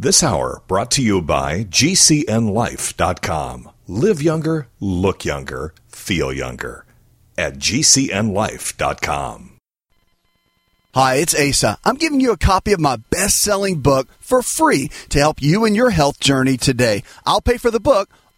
This hour brought to you by GCNLife.com. Live younger, look younger, feel younger at GCNLife.com. Hi, it's Asa. I'm giving you a copy of my best selling book for free to help you in your health journey today. I'll pay for the book.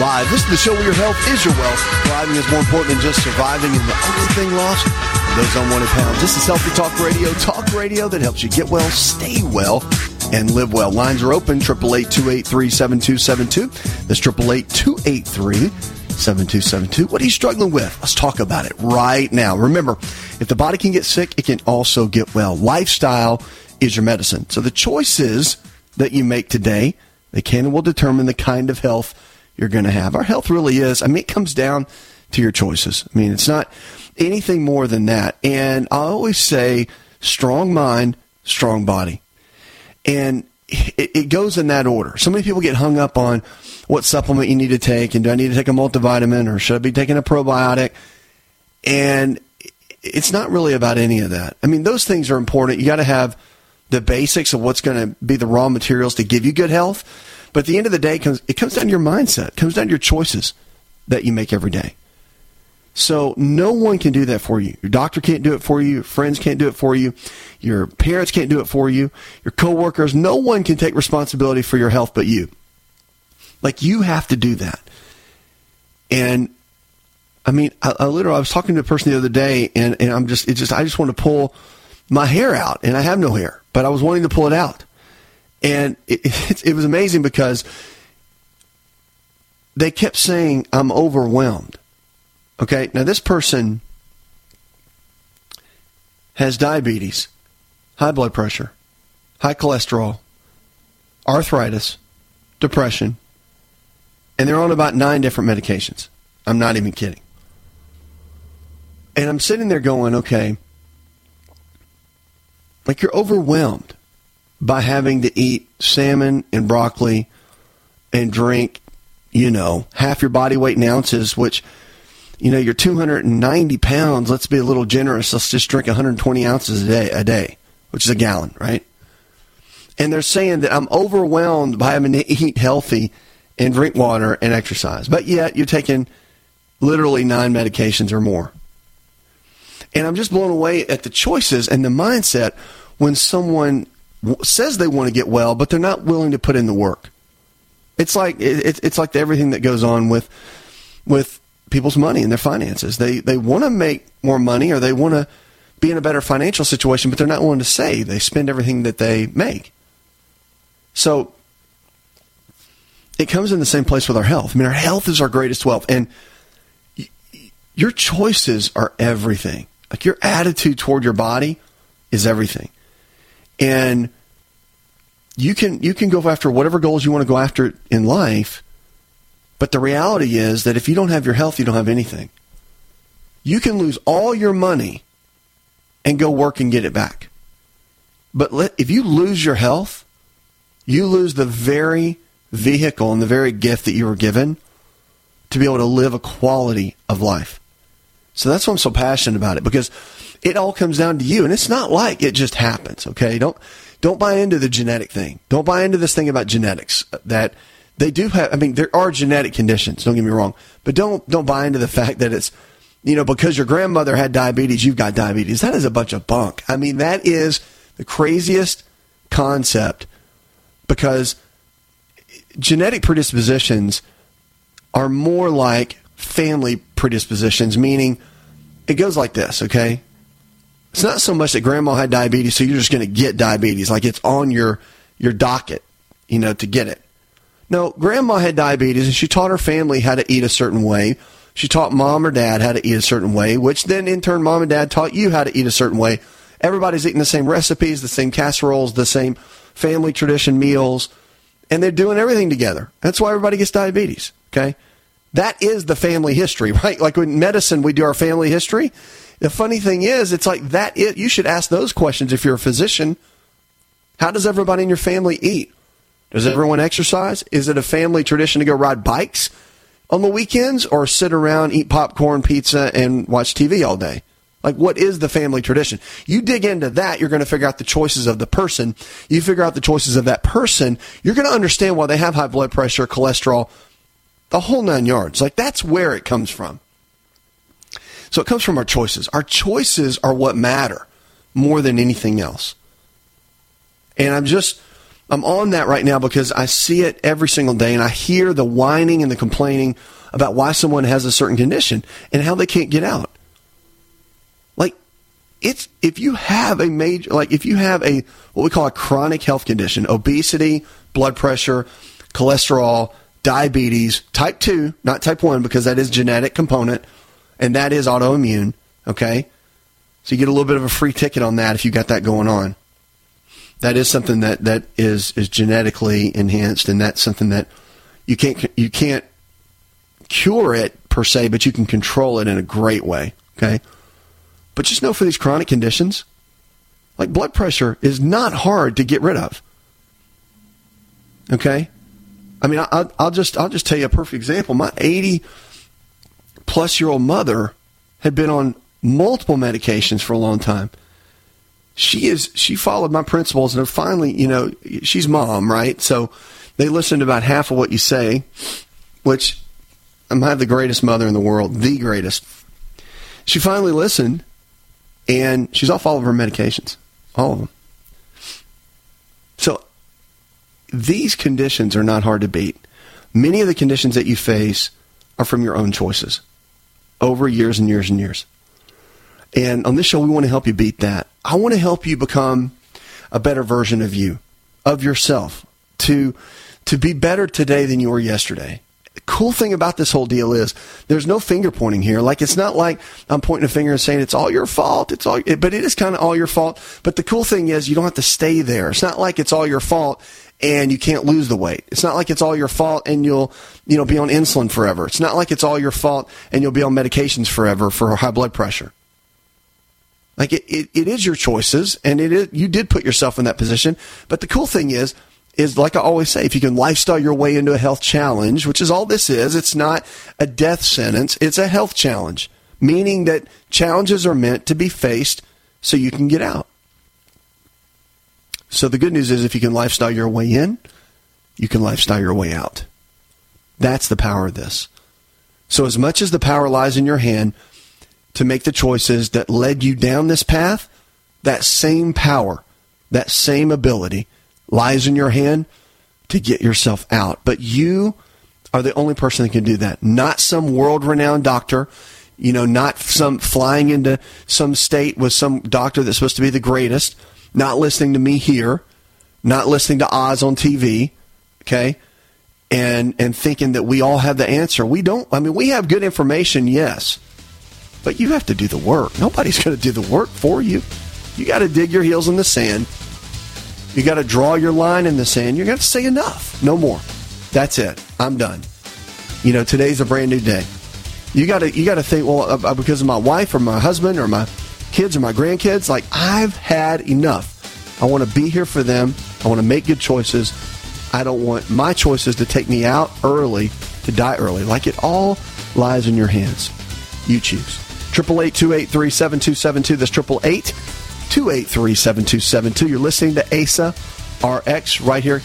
Live. This is the show where your health is your wealth. Thriving is more important than just surviving, and the only thing lost are those unwanted pounds. This is Healthy Talk Radio, talk radio that helps you get well, stay well, and live well. Lines are open, 888-283-7272. That's 888-283-7272. What are you struggling with? Let's talk about it right now. Remember, if the body can get sick, it can also get well. Lifestyle is your medicine. So the choices that you make today, they can and will determine the kind of health you're going to have. Our health really is. I mean, it comes down to your choices. I mean, it's not anything more than that. And I always say strong mind, strong body. And it, it, goes in that order. So many people get hung up on what supplement you need to take and do I need to take a multivitamin or should I be taking a probiotic? And it's not really about any of that. I mean, those things are important. You got to have the basics of what's going to be the raw materials to give you good health. But at the end of the day, it comes, it comes down to your mindset. It comes down to your choices that you make every day. So no one can do that for you. Your doctor can't do it for you. Your friends can't do it for you. Your parents can't do it for you. Your coworkers, no one can take responsibility for your health but you. Like you have to do that. And I mean, I, I literally, I was talking to a person the other day and, and I'm just, it just, I just want to pull my hair out and I have no hair, but I was wanting to pull it out. And it, it, it was amazing because they kept saying, I'm overwhelmed. Okay, now this person has diabetes, high blood pressure, high cholesterol, arthritis, depression, and they're on about nine different medications. I'm not even kidding. And I'm sitting there going, okay, like you're overwhelmed by having to eat salmon and broccoli and drink, you know, half your body weight in ounces, which, you know, you're 290 pounds. Let's be a little generous. Let's just drink 120 ounces a day, a day, which is a gallon, right? And they're saying that I'm overwhelmed by having to eat healthy and drink water and exercise. But yet you're taking literally nine medications or more. And I'm just blown away at the choices and the mindset when someone says they want to get well, but they're not willing to put in the work. It's like it's like everything that goes on with with people's money and their finances. They they want to make more money or they want to be in a better financial situation, but they're not willing to save. They spend everything that they make. So it comes in the same place with our health. I mean, our health is our greatest wealth, and your choices are everything. Like your attitude toward your body is everything and you can you can go after whatever goals you want to go after in life but the reality is that if you don't have your health you don't have anything. You can lose all your money and go work and get it back. But let, if you lose your health you lose the very vehicle and the very gift that you were given to be able to live a quality of life. So that's why i'm so passionate about it because it all comes down to you. And it's not like it just happens, okay? Don't, don't buy into the genetic thing. Don't buy into this thing about genetics uh, that they do have, I mean, there are genetic conditions, don't get me wrong, but don't, don't buy into the fact that it's, you know, because your grandmother had diabetes, you've got diabetes. That is a bunch of bunk. I mean, that is the craziest concept because genetic predispositions are more like family predispositions, meaning it goes like this, okay? It's not so much that grandma had diabetes, so you're just going to get diabetes, like it's on your your docket, you know, to get it. No, grandma had diabetes, and she taught her family how to eat a certain way. She taught mom or dad how to eat a certain way, which then in turn, mom and dad taught you how to eat a certain way. everybody's eating the same recipes, the same casseroles, the same family tradition meals, and they're doing everything together. That's why everybody gets diabetes. Okay. That is the family history, right? Like in medicine, we do our family history. The funny thing is, it's like that. It, you should ask those questions if you're a physician. How does everybody in your family eat? Does everyone exercise? Is it a family tradition to go ride bikes on the weekends or sit around, eat popcorn, pizza, and watch TV all day? Like, what is the family tradition? You dig into that, you're going to figure out the choices of the person. You figure out the choices of that person, you're going to understand why they have high blood pressure, cholesterol, the whole nine yards. Like, that's where it comes from. So it comes from our choices. Our choices are what matter more than anything else. And I'm just I'm on that right now because I see it every single day and I hear the whining and the complaining about why someone has a certain condition and how they can't get out. Like it's if you have a major like if you have a what we call a chronic health condition, obesity, blood pressure, cholesterol, diabetes, type 2, not type 1 because that is genetic component and that is autoimmune, okay? So you get a little bit of a free ticket on that if you got that going on that is something that, that is is genetically enhanced, and that's something that you can't you can't cure it per se, but you can control it in a great way. Okay, but just know for these chronic conditions, like blood pressure, is not hard to get rid of. Okay, I mean, I'll, I'll just I'll just tell you a perfect example. My eighty plus year old mother had been on multiple medications for a long time. She is she followed my principles and finally you know she's mom right? So they listen to about half of what you say which i might have the greatest mother in the world the greatest. She finally listened and she's off all of her medications all of them. So these conditions are not hard to beat. Many of the conditions that you face are from your own choices over years and years and years and on this show, we want to help you beat that. I want to help you become a better version of you, of yourself, to to be better today than you were yesterday. The cool thing about this whole deal is there's no finger pointing here. Like it's not like I'm pointing a finger and saying it's all your fault. It's all, but it is kind of all your fault. But the cool thing is you don't have to stay there. It's not like it's all your fault and you can't lose the weight. It's not like it's all your fault and you'll, you know, be on insulin forever. It's not like it's all your fault and you'll be on medications forever for high blood pressure. Like it, it, it is your choices, and it is you did put yourself in that position. But the cool thing is, is like I always say, if you can lifestyle your way into a health challenge, which is all this is, it's not a death sentence, it's a health challenge, meaning that challenges are meant to be faced so you can get out. So the good news is if you can lifestyle your way in, you can lifestyle your way out. That's the power of this. So as much as the power lies in your hand, to make the choices that led you down this path, that same power, that same ability lies in your hand to get yourself out. But you are the only person that can do that. Not some world renowned doctor, you know, not some flying into some state with some doctor that's supposed to be the greatest, not listening to me here, not listening to Oz on TV, okay? And and thinking that we all have the answer. We don't. I mean, we have good information, yes. But you have to do the work. Nobody's going to do the work for you. You got to dig your heels in the sand. You got to draw your line in the sand. You're going to say enough. No more. That's it. I'm done. You know, today's a brand new day. You got to you got to think, well, uh, uh, because of my wife or my husband or my kids or my grandkids, like I've had enough. I want to be here for them. I want to make good choices. I don't want my choices to take me out early, to die early. Like it all lies in your hands. You choose. Triple eight two eight three seven two seven two. That's triple eight two eight three seven two seven two. You're listening to Asa RX right here.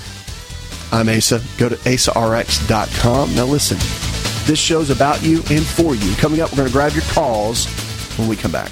I'm Asa. Go to asarx.com. Now listen, this show's about you and for you. Coming up, we're going to grab your calls when we come back.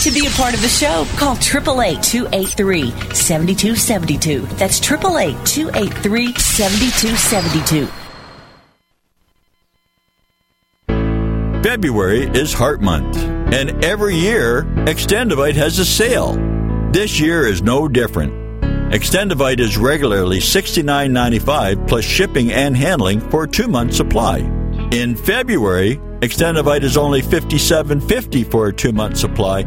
To be a part of the show, call 888-283-7272. That's 888-283-7272. February is Heart Month, and every year, Extendovite has a sale. This year is no different. Extendovite is regularly $69.95 plus shipping and handling for a two month supply. In February, Extendovite is only $57.50 for a two month supply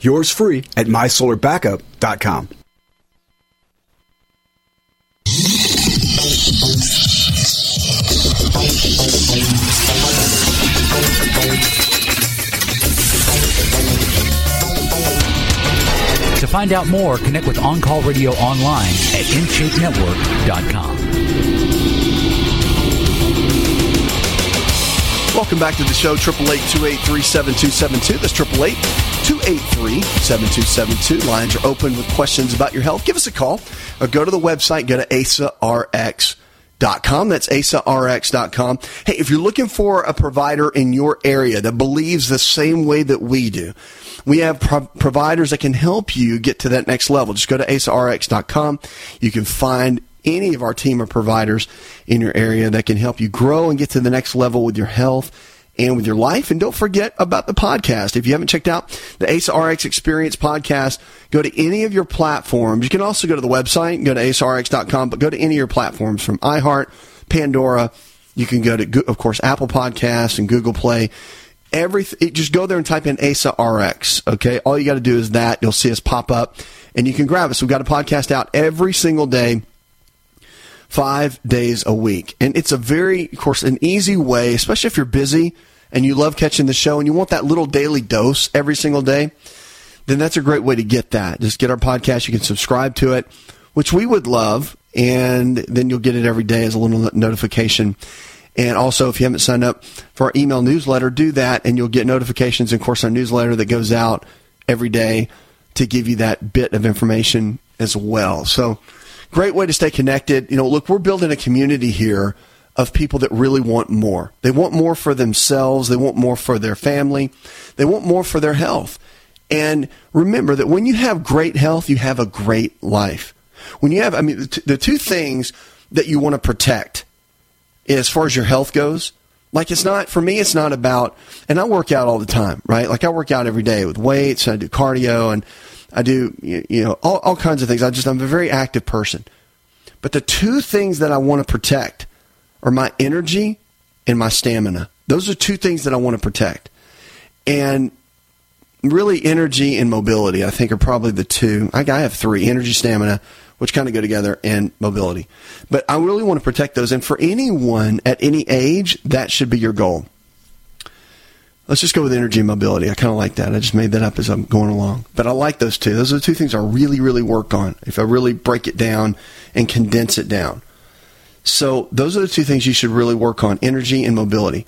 Yours free at mysolarbackup.com. To find out more, connect with On Call Radio online at InShapeNetwork.com. Welcome back to the show, 888-283-7272. That's 888-283-7272. Lines are open with questions about your health. Give us a call or go to the website, go to asarx.com. That's asarx.com. Hey, if you're looking for a provider in your area that believes the same way that we do, we have pro- providers that can help you get to that next level. Just go to asarx.com. You can find any of our team of providers in your area that can help you grow and get to the next level with your health and with your life. And don't forget about the podcast. If you haven't checked out the Asa RX Experience podcast, go to any of your platforms. You can also go to the website, go to asarx.com, but go to any of your platforms from iHeart, Pandora. You can go to, of course, Apple Podcasts and Google Play. Everything, just go there and type in ASA RX. Okay. All you got to do is that. You'll see us pop up and you can grab us. We've got a podcast out every single day five days a week. And it's a very, of course, an easy way, especially if you're busy and you love catching the show and you want that little daily dose every single day, then that's a great way to get that. Just get our podcast. You can subscribe to it, which we would love. And then you'll get it every day as a little notification. And also, if you haven't signed up for our email newsletter, do that and you'll get notifications. And of course, our newsletter that goes out every day to give you that bit of information as well. So, great way to stay connected. You know, look, we're building a community here of people that really want more. They want more for themselves. They want more for their family. They want more for their health. And remember that when you have great health, you have a great life. When you have, I mean, the, t- the two things that you want to protect as far as your health goes, like it's not, for me, it's not about, and I work out all the time, right? Like I work out every day with weights, I do cardio and I do, you know, all, all kinds of things. I just, I'm a very active person. But the two things that I want to protect are my energy and my stamina. Those are two things that I want to protect. And really, energy and mobility, I think, are probably the two. I, I have three energy, stamina, which kind of go together, and mobility. But I really want to protect those. And for anyone at any age, that should be your goal. Let's just go with energy and mobility. I kind of like that. I just made that up as I'm going along. But I like those two. Those are the two things I really, really work on. If I really break it down and condense it down. So those are the two things you should really work on energy and mobility.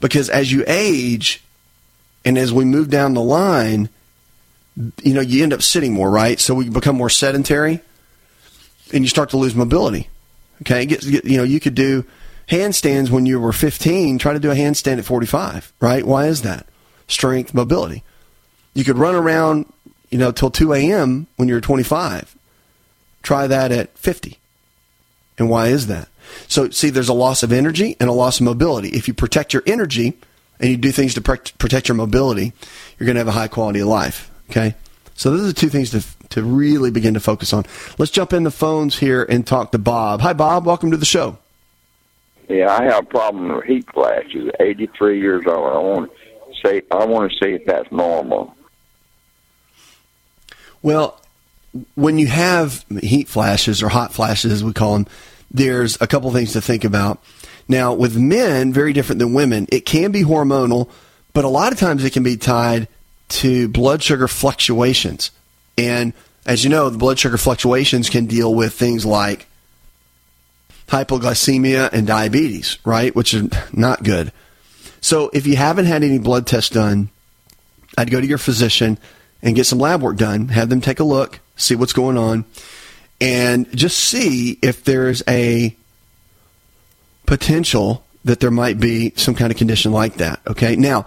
Because as you age and as we move down the line, you know, you end up sitting more, right? So we become more sedentary and you start to lose mobility. Okay. You know, you could do handstands when you were 15, try to do a handstand at 45, right? Why is that? Strength, mobility. You could run around, you know, till 2 a.m. when you're 25. Try that at 50. And why is that? So, see, there's a loss of energy and a loss of mobility. If you protect your energy and you do things to protect your mobility, you're going to have a high quality of life. Okay? So, those are the two things to, to really begin to focus on. Let's jump in the phones here and talk to Bob. Hi, Bob. Welcome to the show. Yeah, I have a problem with heat flashes. Eighty-three years old. I want to say I want to see if that's normal. Well, when you have heat flashes or hot flashes, as we call them, there's a couple things to think about. Now, with men, very different than women, it can be hormonal, but a lot of times it can be tied to blood sugar fluctuations. And as you know, the blood sugar fluctuations can deal with things like hypoglycemia and diabetes, right? Which is not good. So if you haven't had any blood tests done, I'd go to your physician and get some lab work done, have them take a look, see what's going on, and just see if there's a potential that there might be some kind of condition like that. Okay. Now,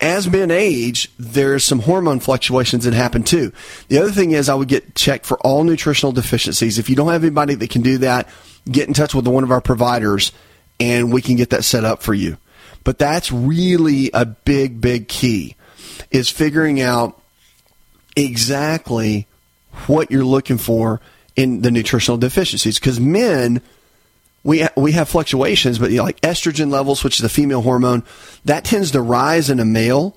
as men age, there's some hormone fluctuations that happen too. The other thing is I would get checked for all nutritional deficiencies. If you don't have anybody that can do that, get in touch with one of our providers and we can get that set up for you. But that's really a big, big key is figuring out exactly what you're looking for in the nutritional deficiencies. Because men, we we have fluctuations, but you know, like estrogen levels, which is the female hormone, that tends to rise in a male,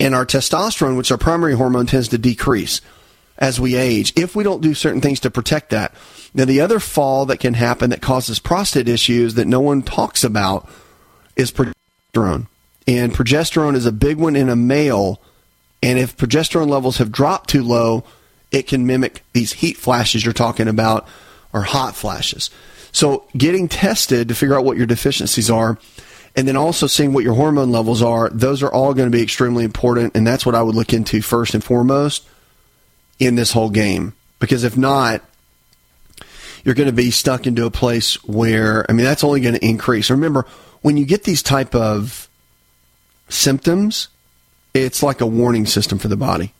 and our testosterone, which is our primary hormone, tends to decrease as we age if we don't do certain things to protect that. Now, the other fall that can happen that causes prostate issues that no one talks about is progesterone. And progesterone is a big one in a male. And if progesterone levels have dropped too low, it can mimic these heat flashes you're talking about or hot flashes. So, getting tested to figure out what your deficiencies are and then also seeing what your hormone levels are. Those are all going to be extremely important, and that's what I would look into first and foremost in this whole game. Because if not, you're going to be stuck into a place where I mean that's only going to increase. Remember, when you get these type of symptoms, it's like a warning system for the body.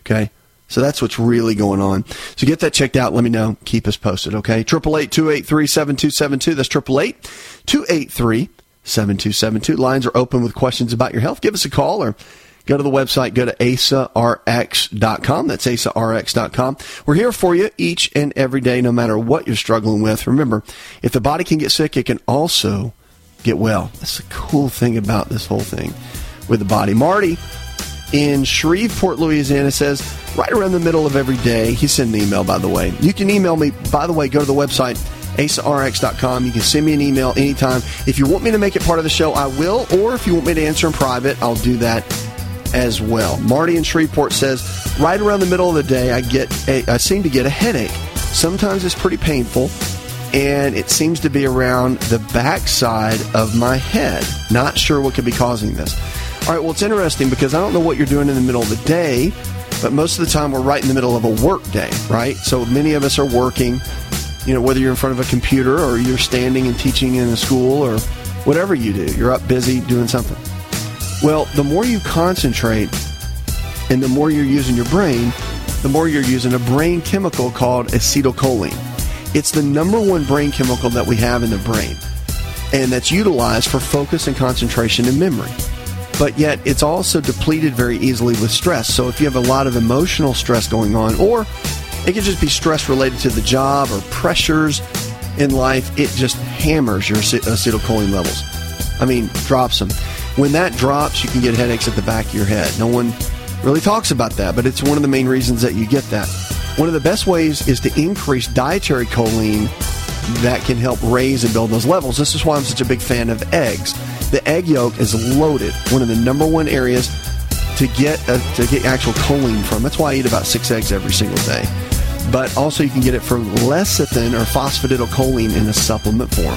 Okay? So that's what's really going on. So get that checked out. Let me know. Keep us posted, okay? 888-283-7272. That's 888-283-7272. Lines are open with questions about your health. Give us a call or go to the website. Go to asarx.com. That's asarx.com. We're here for you each and every day, no matter what you're struggling with. Remember, if the body can get sick, it can also get well. That's the cool thing about this whole thing with the body. Marty in Shreveport, Louisiana says, right around the middle of every day, he sent an email, by the way. You can email me, by the way, go to the website, asarx.com. You can send me an email anytime. If you want me to make it part of the show, I will, or if you want me to answer in private, I'll do that as well. Marty in Shreveport says, right around the middle of the day, I get a, I seem to get a headache. Sometimes it's pretty painful, and it seems to be around the backside of my head. Not sure what could be causing this. All right, well, it's interesting because I don't know what you're doing in the middle of the day, but most of the time we're right in the middle of a work day, right? So many of us are working, you know, whether you're in front of a computer or you're standing and teaching in a school or whatever you do, you're up busy doing something. Well, the more you concentrate and the more you're using your brain, the more you're using a brain chemical called acetylcholine. It's the number one brain chemical that we have in the brain, and that's utilized for focus and concentration and memory but yet it's also depleted very easily with stress. So if you have a lot of emotional stress going on, or it could just be stress related to the job or pressures in life, it just hammers your acetylcholine levels. I mean, drops them. When that drops, you can get headaches at the back of your head. No one really talks about that, but it's one of the main reasons that you get that. One of the best ways is to increase dietary choline that can help raise and build those levels. This is why I'm such a big fan of eggs. The egg yolk is loaded, one of the number one areas to get a, to get actual choline from. That's why I eat about six eggs every single day. But also, you can get it from lecithin or phosphatidylcholine in a supplement form.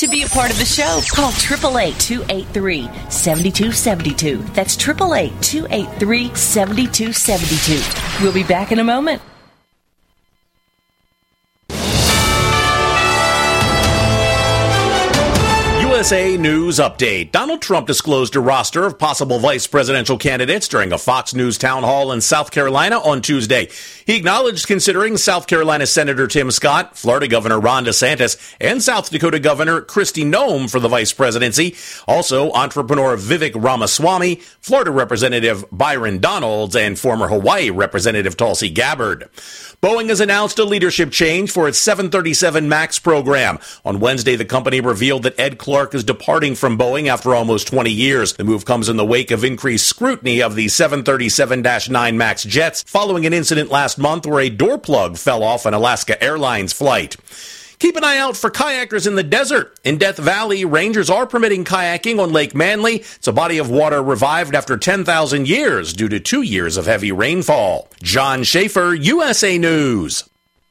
To be a part of the show, call 888-283-7272. That's 888-283-7272. We'll be back in a moment. USA News Update. Donald Trump disclosed a roster of possible vice presidential candidates during a Fox News town hall in South Carolina on Tuesday. He acknowledged considering South Carolina Senator Tim Scott, Florida Governor Ron DeSantis, and South Dakota Governor Kristi Noem for the vice presidency. Also, entrepreneur Vivek Ramaswamy, Florida Representative Byron Donalds, and former Hawaii Representative Tulsi Gabbard. Boeing has announced a leadership change for its 737 MAX program. On Wednesday, the company revealed that Ed Clark is departing from Boeing after almost 20 years. The move comes in the wake of increased scrutiny of the 737-9 MAX jets following an incident last month where a door plug fell off an Alaska Airlines flight. Keep an eye out for kayakers in the desert. In Death Valley, rangers are permitting kayaking on Lake Manly. It's a body of water revived after 10,000 years due to two years of heavy rainfall. John Schaefer, USA News.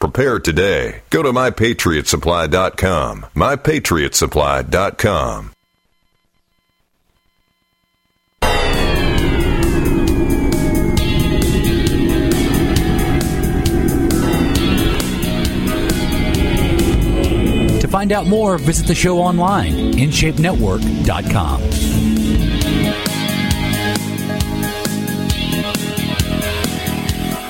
Prepare today. Go to mypatriotsupply.com. Mypatriotsupply.com. To find out more, visit the show online, InShapeNetwork.com.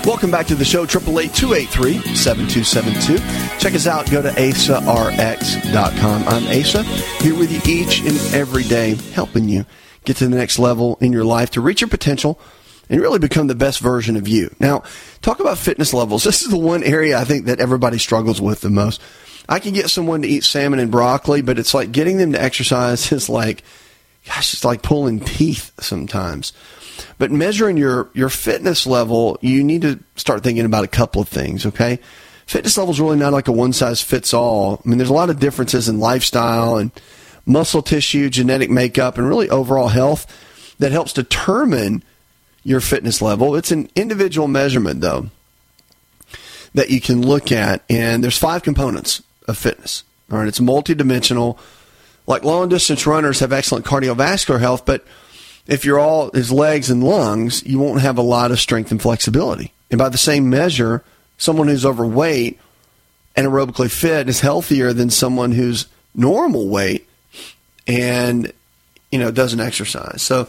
Welcome back to the show, 888-283-7272. Check us out. Go to asarx.com. I'm Asa, here with you each and every day, helping you get to the next level in your life to reach your potential and really become the best version of you. Now, talk about fitness levels. This is the one area I think that everybody struggles with the most. I can get someone to eat salmon and broccoli, but it's like getting them to exercise is like, gosh, it's like pulling teeth sometimes. But measuring your, your fitness level, you need to start thinking about a couple of things, okay? Fitness level is really not like a one size fits all. I mean, there's a lot of differences in lifestyle and muscle tissue, genetic makeup, and really overall health that helps determine your fitness level. It's an individual measurement, though, that you can look at. And there's five components of fitness. All right, it's multidimensional. Like long distance runners have excellent cardiovascular health, but if you're all his legs and lungs, you won't have a lot of strength and flexibility. And by the same measure, someone who's overweight and aerobically fit is healthier than someone who's normal weight and you know doesn't exercise. So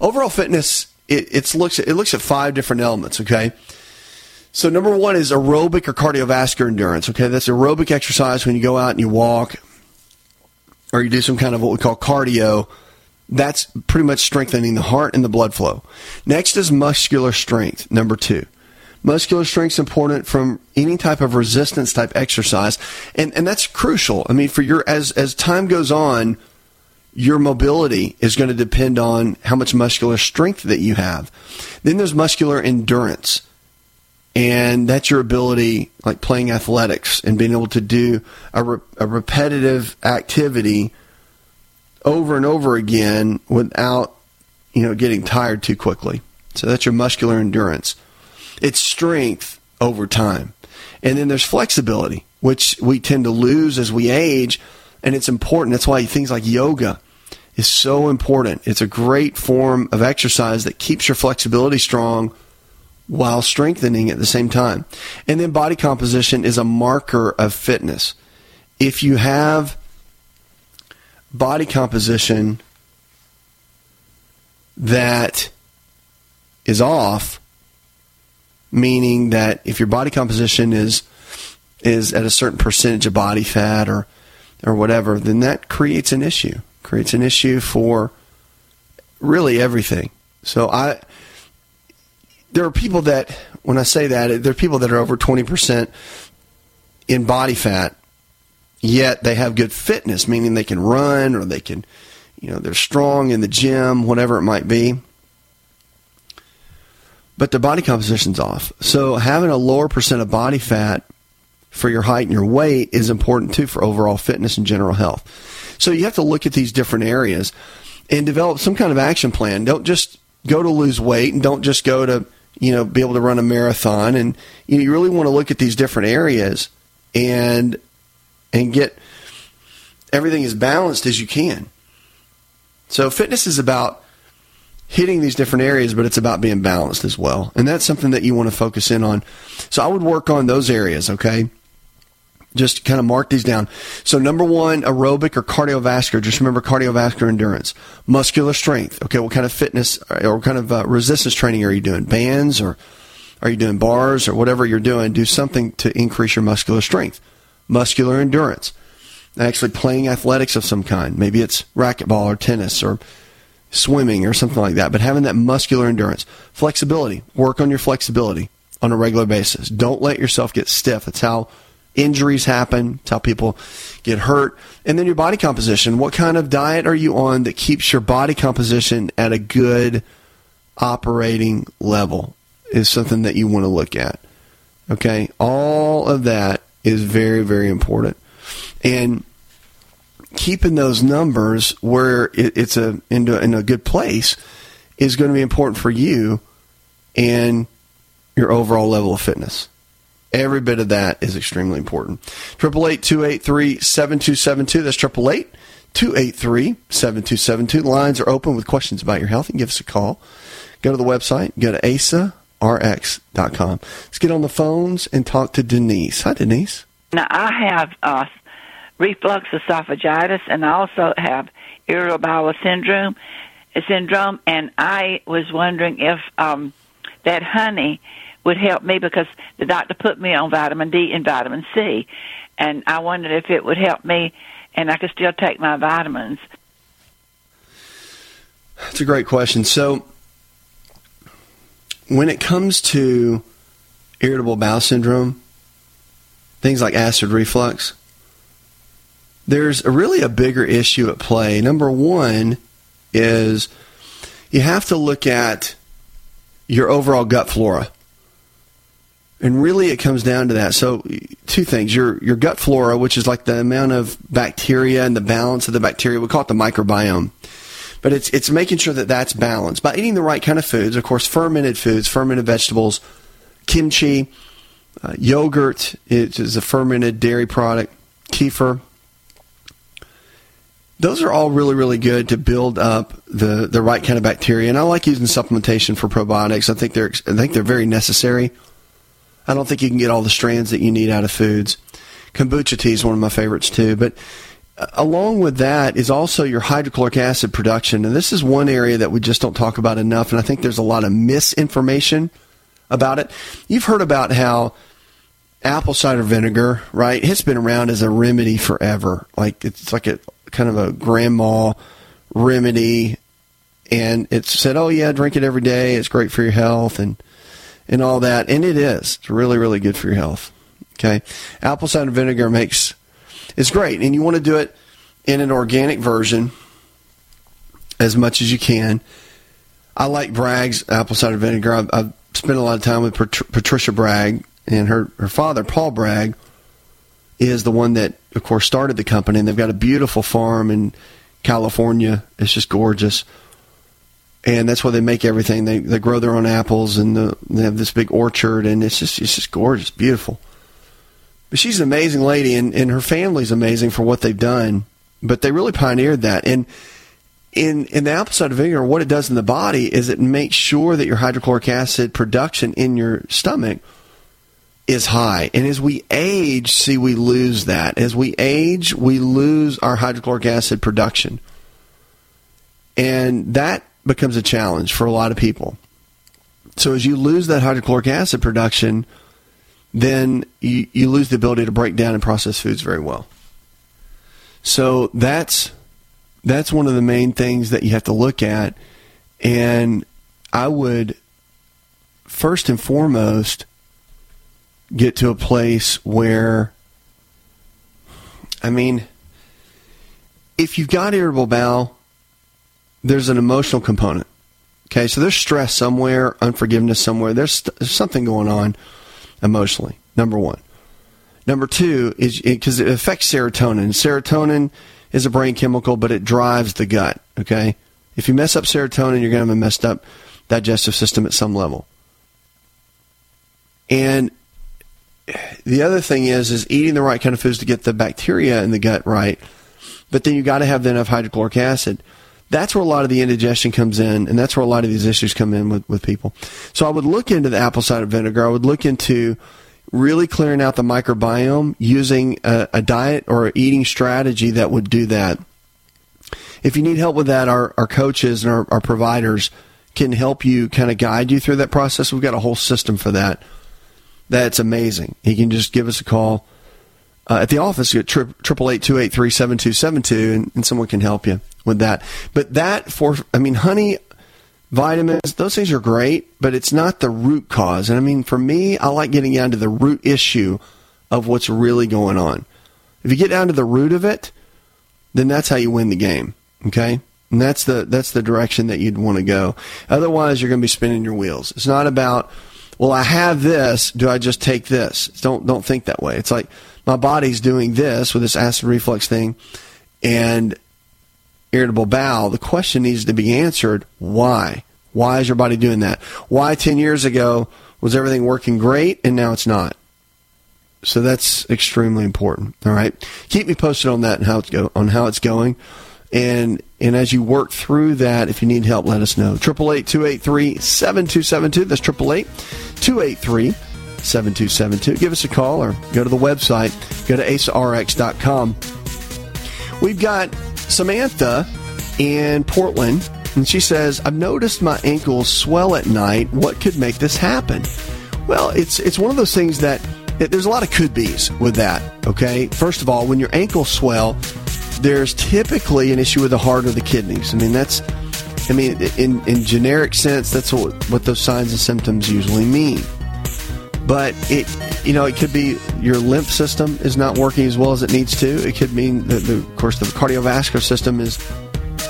overall fitness it, looks at, it looks at five different elements. Okay. So number one is aerobic or cardiovascular endurance. Okay, that's aerobic exercise when you go out and you walk, or you do some kind of what we call cardio that's pretty much strengthening the heart and the blood flow. Next is muscular strength, number two. Muscular strength is important from any type of resistance type exercise. And, and that's crucial. I mean, for your, as, as time goes on, your mobility is going to depend on how much muscular strength that you have. Then there's muscular endurance. And that's your ability, like playing athletics and being able to do a, re- a repetitive activity over and over again without, you know, getting tired too quickly. So that's your muscular endurance. It's strength over time. And then there's flexibility, which we tend to lose as we age. And it's important. That's why things like yoga is so important. It's a great form of exercise that keeps your flexibility strong while strengthening at the same time. And then body composition is a marker of fitness. If you have body composition that is off, meaning that if your body composition is is at a certain percentage of body fat or or whatever, then that creates an issue. Creates an issue for really everything. So I there are people that when I say that, there are people that are over 20% in body fat yet they have good fitness, meaning they can run or they can, you know, they're strong in the gym, whatever it might be. But their body composition's off. So having a lower percent of body fat for your height and your weight is important too for overall fitness and general health. So you have to look at these different areas and develop some kind of action plan. Don't just go to lose weight and don't just go to, you know, be able to run a marathon. And you, know, you really want to look at these different areas and and get everything as balanced as you can. So fitness is about hitting these different areas, but it's about being balanced as well. And that's something that you want to focus in on. So I would work on those areas, okay? Just kind of mark these down. So number one, aerobic or cardiovascular. Just remember cardiovascular endurance. Muscular strength. Okay, what kind of fitness or what kind of uh, resistance training are you doing? Bands or are you doing bars or whatever you're doing? Do something to increase your muscular strength muscular endurance. Actually, playing athletics of some kind. Maybe it's racquetball or tennis or swimming or something like that. But having that muscular endurance, flexibility. Work on your flexibility on a regular basis. Don't let yourself get stiff. That's how injuries happen. It's how people get hurt. And then your body composition. What kind of diet are you on that keeps your body composition at a good operating level? Is something that you want to look at. Okay, all of that is very, very important. And keeping those numbers where it's a in, a in a good place is going to be important for you and your overall level of fitness. Every bit of that is extremely important. Triple eight two eight three seven two seven two. That's triple eight two eight three seven two seven two. The lines are open with questions about your health. You can give us a call. Go to the website. Go to ASA rx.com. Let's get on the phones and talk to Denise. Hi, Denise. Now, I have uh, reflux esophagitis and I also have irritable bowel syndrome, syndrome, and I was wondering if um, that honey would help me because the doctor put me on vitamin D and vitamin C, and I wondered if it would help me and I could still take my vitamins. That's a great question. So, when it comes to irritable bowel syndrome, things like acid reflux, there's really a bigger issue at play. Number one is you have to look at your overall gut flora. And really, it comes down to that. So, two things: your your gut flora, which is like the amount of bacteria and the balance of the bacteria. We call it the microbiome. But it's it's making sure that that's balanced by eating the right kind of foods. Of course, fermented foods, fermented vegetables, kimchi, uh, yogurt it is a fermented dairy product, kefir. Those are all really, really good to build up the, the right kind of bacteria. And I like using supplementation for probiotics. I think they're I think they're very necessary. I don't think you can get all the strands that you need out of foods. Kombucha tea is one of my favorites too. But uh, along with that is also your hydrochloric acid production. And this is one area that we just don't talk about enough. And I think there's a lot of misinformation about it. You've heard about how apple cider vinegar, right? It's been around as a remedy forever. Like it's like a kind of a grandma remedy. And it's said, oh yeah, drink it every day. It's great for your health and, and all that. And it is. It's really, really good for your health. Okay. Apple cider vinegar makes it's great. And you want to do it in an organic version as much as you can. I like Bragg's apple cider vinegar. I've, I've spent a lot of time with Pat- Patricia Bragg, and her, her father, Paul Bragg, is the one that, of course, started the company. And they've got a beautiful farm in California. It's just gorgeous. And that's why they make everything. They they grow their own apples, and the, they have this big orchard, and it's just it's just gorgeous, beautiful. But she's an amazing lady, and, and her family's amazing for what they've done. But they really pioneered that. And in in the apple cider vinegar, what it does in the body is it makes sure that your hydrochloric acid production in your stomach is high. And as we age, see, we lose that. As we age, we lose our hydrochloric acid production. And that becomes a challenge for a lot of people. So as you lose that hydrochloric acid production, then you, you lose the ability to break down and process foods very well. So that's that's one of the main things that you have to look at. And I would first and foremost get to a place where, I mean, if you've got irritable bowel, there's an emotional component. Okay, so there's stress somewhere, unforgiveness somewhere. There's, there's something going on emotionally. Number one. Number two is because it, it affects serotonin. Serotonin is a brain chemical, but it drives the gut. Okay, if you mess up serotonin, you're going to have a messed up digestive system at some level. And the other thing is is eating the right kind of foods to get the bacteria in the gut right. But then you got to have enough hydrochloric acid. That's where a lot of the indigestion comes in, and that's where a lot of these issues come in with, with people. So I would look into the apple cider vinegar. I would look into really clearing out the microbiome using a, a diet or eating strategy that would do that. If you need help with that, our, our coaches and our, our providers can help you kind of guide you through that process. We've got a whole system for that. That's amazing. You can just give us a call uh, at the office at triple eight two eight three seven two seven two, and someone can help you with that. But that for, I mean, honey, vitamins, those things are great, but it's not the root cause. And I mean, for me, I like getting down to the root issue of what's really going on. If you get down to the root of it, then that's how you win the game. Okay. And that's the, that's the direction that you'd want to go. Otherwise, you're going to be spinning your wheels. It's not about, well, I have this. Do I just take this? Don't, don't think that way. It's like, my body's doing this with this acid reflux thing and irritable bowel, the question needs to be answered why? Why is your body doing that? Why 10 years ago was everything working great and now it's not? So that's extremely important. All right. Keep me posted on that and how it's go on how it's going. And and as you work through that, if you need help, let us know. Triple eight two eight three seven two seven two. That's triple eight two eight three 7272. Give us a call or go to the website. Go to asarx.com. We've got Samantha in Portland, and she says, I've noticed my ankles swell at night. What could make this happen? Well, it's, it's one of those things that there's a lot of could be's with that, okay? First of all, when your ankles swell, there's typically an issue with the heart or the kidneys. I mean, that's, I mean, in, in generic sense, that's what, what those signs and symptoms usually mean but it you know it could be your lymph system is not working as well as it needs to. It could mean that the, of course the cardiovascular system is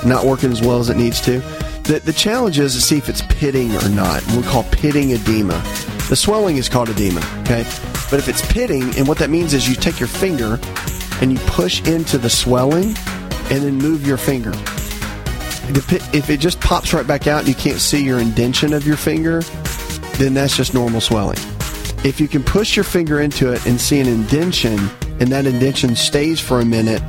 not working as well as it needs to. The, the challenge is to see if it's pitting or not we call pitting edema. The swelling is called edema okay? But if it's pitting and what that means is you take your finger and you push into the swelling and then move your finger. If it just pops right back out and you can't see your indention of your finger then that's just normal swelling if you can push your finger into it and see an indention, and that indention stays for a minute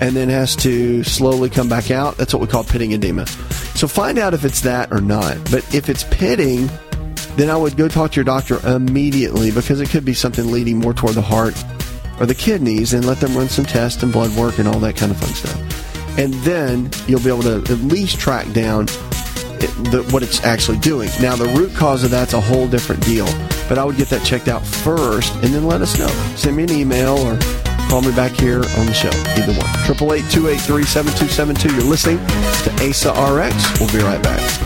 and then has to slowly come back out, that's what we call pitting edema. So find out if it's that or not. But if it's pitting, then I would go talk to your doctor immediately because it could be something leading more toward the heart or the kidneys and let them run some tests and blood work and all that kind of fun stuff. And then you'll be able to at least track down the, what it's actually doing. Now, the root cause of that's a whole different deal, but I would get that checked out first and then let us know. Send me an email or call me back here on the show. Either one. 888 You're listening to ASA RX. We'll be right back.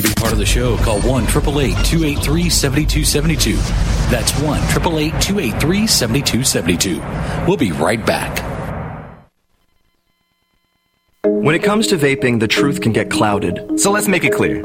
To be part of the show, call 1 888 283 7272. That's 1 888 283 7272. We'll be right back. When it comes to vaping, the truth can get clouded. So let's make it clear.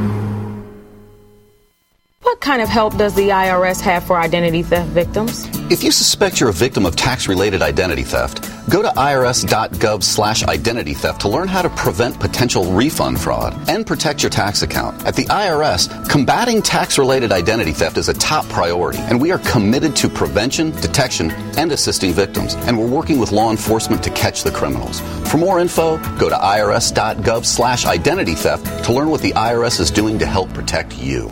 What kind of help does the IRS have for identity theft victims? If you suspect you're a victim of tax-related identity theft, go to irs.gov slash identity theft to learn how to prevent potential refund fraud and protect your tax account. At the IRS, combating tax-related identity theft is a top priority, and we are committed to prevention, detection, and assisting victims. And we're working with law enforcement to catch the criminals. For more info, go to irs.gov slash identity theft to learn what the IRS is doing to help protect you.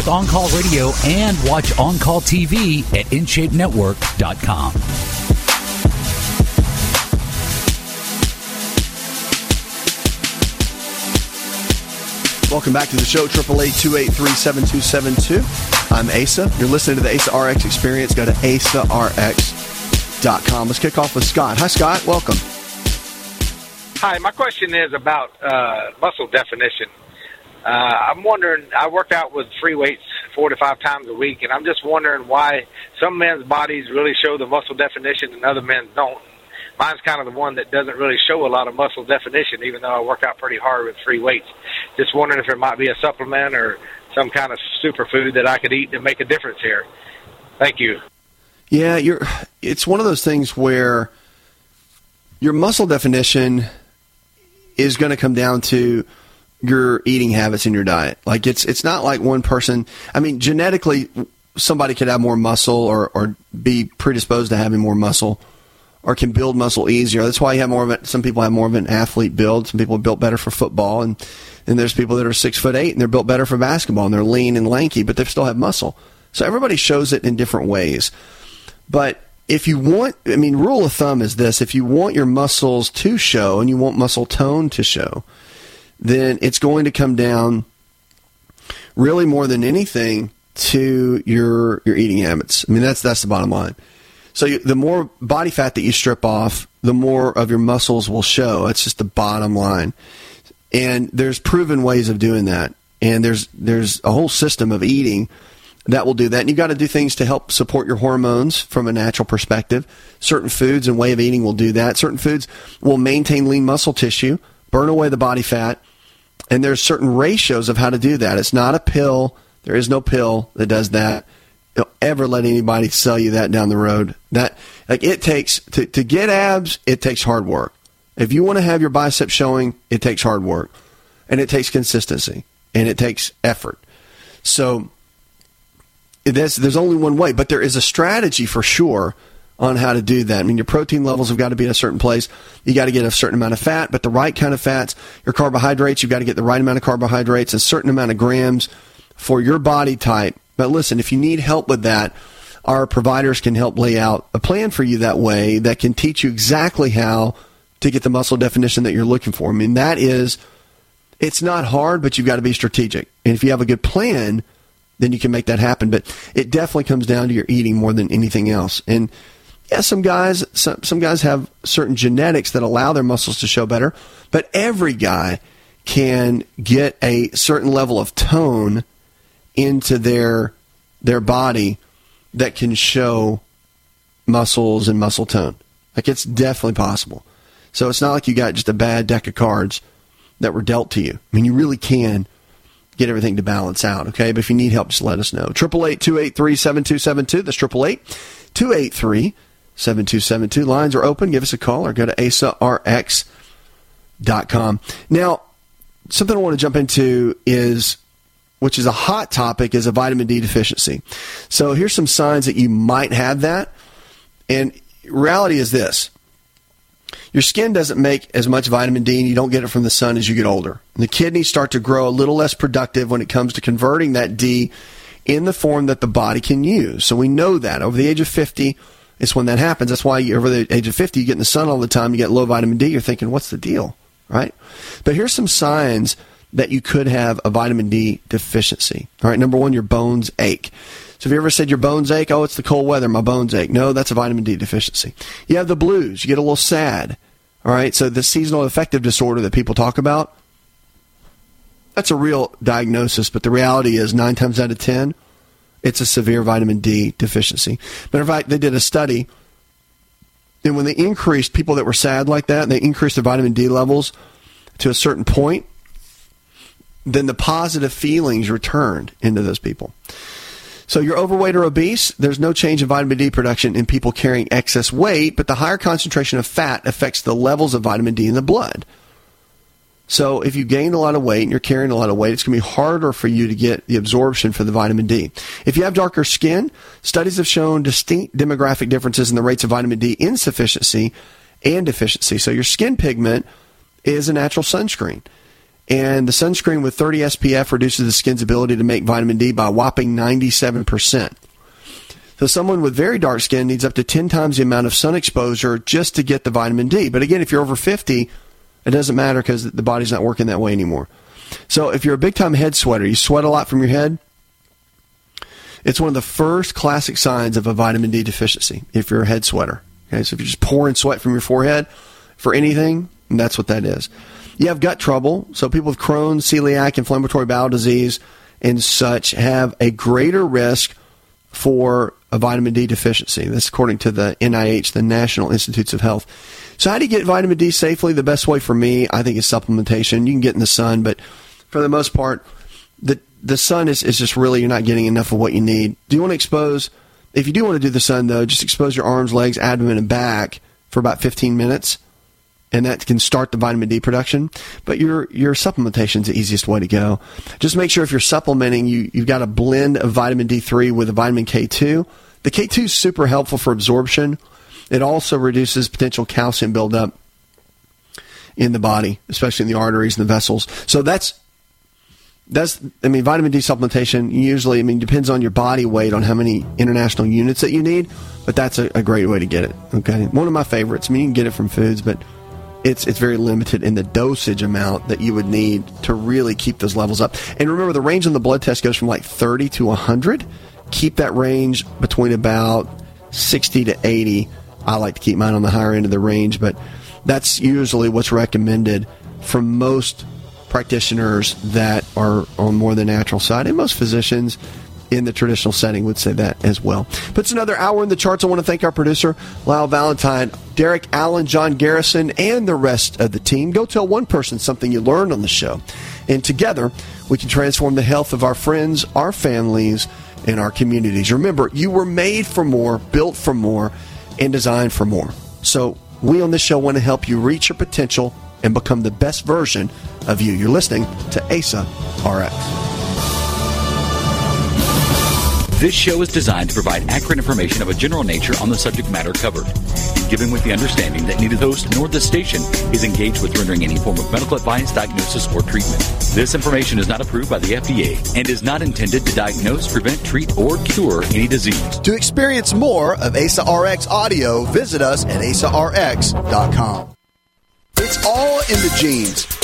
With On Call Radio and watch On Call TV at InShapeNetwork.com. Welcome back to the show, 888-283-7272. I'm Asa. You're listening to the Asa RX Experience. Go to asarx.com. Let's kick off with Scott. Hi, Scott. Welcome. Hi, my question is about uh, muscle definition. Uh, I'm wondering, I work out with free weights four to five times a week, and I'm just wondering why some men's bodies really show the muscle definition and other men don't. Mine's kind of the one that doesn't really show a lot of muscle definition, even though I work out pretty hard with free weights. Just wondering if there might be a supplement or some kind of superfood that I could eat to make a difference here. Thank you. Yeah, you're. It's one of those things where your muscle definition is going to come down to your eating habits in your diet. Like it's it's not like one person. I mean, genetically, somebody could have more muscle or or be predisposed to having more muscle, or can build muscle easier. That's why you have more of it. Some people have more of an athlete build. Some people are built better for football, and and there's people that are six foot eight and they're built better for basketball and they're lean and lanky, but they still have muscle. So everybody shows it in different ways. But if you want, I mean, rule of thumb is this: if you want your muscles to show and you want muscle tone to show, then it's going to come down really more than anything to your your eating habits. I mean, that's that's the bottom line. So you, the more body fat that you strip off, the more of your muscles will show. That's just the bottom line. And there's proven ways of doing that. And there's there's a whole system of eating that will do that. And you've got to do things to help support your hormones from a natural perspective. Certain foods and way of eating will do that. Certain foods will maintain lean muscle tissue, burn away the body fat, and there's certain ratios of how to do that. It's not a pill. There is no pill that does that. Don't ever let anybody sell you that down the road. That like it takes to, to get abs, it takes hard work. If you want to have your biceps showing, it takes hard work. And it takes consistency. And it takes effort. So there's there's only one way, but there is a strategy for sure on how to do that. I mean, your protein levels have got to be in a certain place. You got to get a certain amount of fat, but the right kind of fats. Your carbohydrates, you've got to get the right amount of carbohydrates, a certain amount of grams for your body type. But listen, if you need help with that, our providers can help lay out a plan for you that way that can teach you exactly how to get the muscle definition that you're looking for. I mean, that is, it's not hard, but you've got to be strategic. And if you have a good plan, then you can make that happen. But it definitely comes down to your eating more than anything else. And yeah, some guys some, some guys have certain genetics that allow their muscles to show better, but every guy can get a certain level of tone into their their body that can show muscles and muscle tone. Like it's definitely possible. So it's not like you got just a bad deck of cards that were dealt to you. I mean, you really can get everything to balance out. Okay, but if you need help, just let us know. Triple eight two eight three seven two seven two. That's triple eight two eight three 7272. Lines are open. Give us a call or go to asarx.com. Now, something I want to jump into is, which is a hot topic, is a vitamin D deficiency. So here's some signs that you might have that. And reality is this. Your skin doesn't make as much vitamin D and you don't get it from the sun as you get older. And the kidneys start to grow a little less productive when it comes to converting that D in the form that the body can use. So we know that over the age of 50, it's when that happens. That's why over the age of 50, you get in the sun all the time, you get low vitamin D. You're thinking, what's the deal? Right? But here's some signs that you could have a vitamin D deficiency. All right. Number one, your bones ache. So have you ever said your bones ache? Oh, it's the cold weather. My bones ache. No, that's a vitamin D deficiency. You have the blues. You get a little sad. All right. So the seasonal affective disorder that people talk about, that's a real diagnosis. But the reality is nine times out of 10, it's a severe vitamin D deficiency. Matter of fact, they did a study, and when they increased people that were sad like that, they increased their vitamin D levels to a certain point, then the positive feelings returned into those people. So you're overweight or obese, there's no change in vitamin D production in people carrying excess weight, but the higher concentration of fat affects the levels of vitamin D in the blood. So if you gain a lot of weight and you're carrying a lot of weight, it's going to be harder for you to get the absorption for the vitamin D. If you have darker skin, studies have shown distinct demographic differences in the rates of vitamin D insufficiency and deficiency. So your skin pigment is a natural sunscreen. And the sunscreen with 30 SPF reduces the skin's ability to make vitamin D by whopping 97%. So someone with very dark skin needs up to 10 times the amount of sun exposure just to get the vitamin D. But again, if you're over 50, it doesn't matter because the body's not working that way anymore. So if you're a big time head sweater, you sweat a lot from your head, it's one of the first classic signs of a vitamin D deficiency if you're a head sweater. Okay, so if you're just pouring sweat from your forehead for anything, that's what that is. You have gut trouble, so people with Crohn's, celiac, inflammatory bowel disease, and such have a greater risk for a vitamin D deficiency. That's according to the NIH, the National Institutes of Health. So, how do you get vitamin D safely? The best way for me, I think, is supplementation. You can get in the sun, but for the most part, the the sun is, is just really you're not getting enough of what you need. Do you want to expose? If you do want to do the sun, though, just expose your arms, legs, abdomen, and back for about 15 minutes and that can start the vitamin D production. But your your supplementation is the easiest way to go. Just make sure if you're supplementing, you you've got a blend of vitamin D3 with a vitamin K2. The K2 is super helpful for absorption. It also reduces potential calcium buildup in the body, especially in the arteries and the vessels. So that's that's I mean vitamin D supplementation usually I mean depends on your body weight on how many international units that you need, but that's a, a great way to get it. Okay, one of my favorites. I mean you can get it from foods, but it's it's very limited in the dosage amount that you would need to really keep those levels up. And remember, the range on the blood test goes from like 30 to 100. Keep that range between about 60 to 80. I like to keep mine on the higher end of the range, but that's usually what's recommended from most practitioners that are on more the natural side and most physicians in the traditional setting would say that as well. Puts another hour in the charts. I want to thank our producer, Lyle Valentine, Derek Allen, John Garrison, and the rest of the team. Go tell one person something you learned on the show. And together, we can transform the health of our friends, our families, and our communities. Remember, you were made for more, built for more, and designed for more. So, we on this show want to help you reach your potential and become the best version of you. You're listening to ASA RX. This show is designed to provide accurate information of a general nature on the subject matter covered, given with the understanding that neither the host nor the station is engaged with rendering any form of medical advice, diagnosis, or treatment. This information is not approved by the FDA and is not intended to diagnose, prevent, treat, or cure any disease. To experience more of ASA RX audio, visit us at asarx.com. It's all in the genes.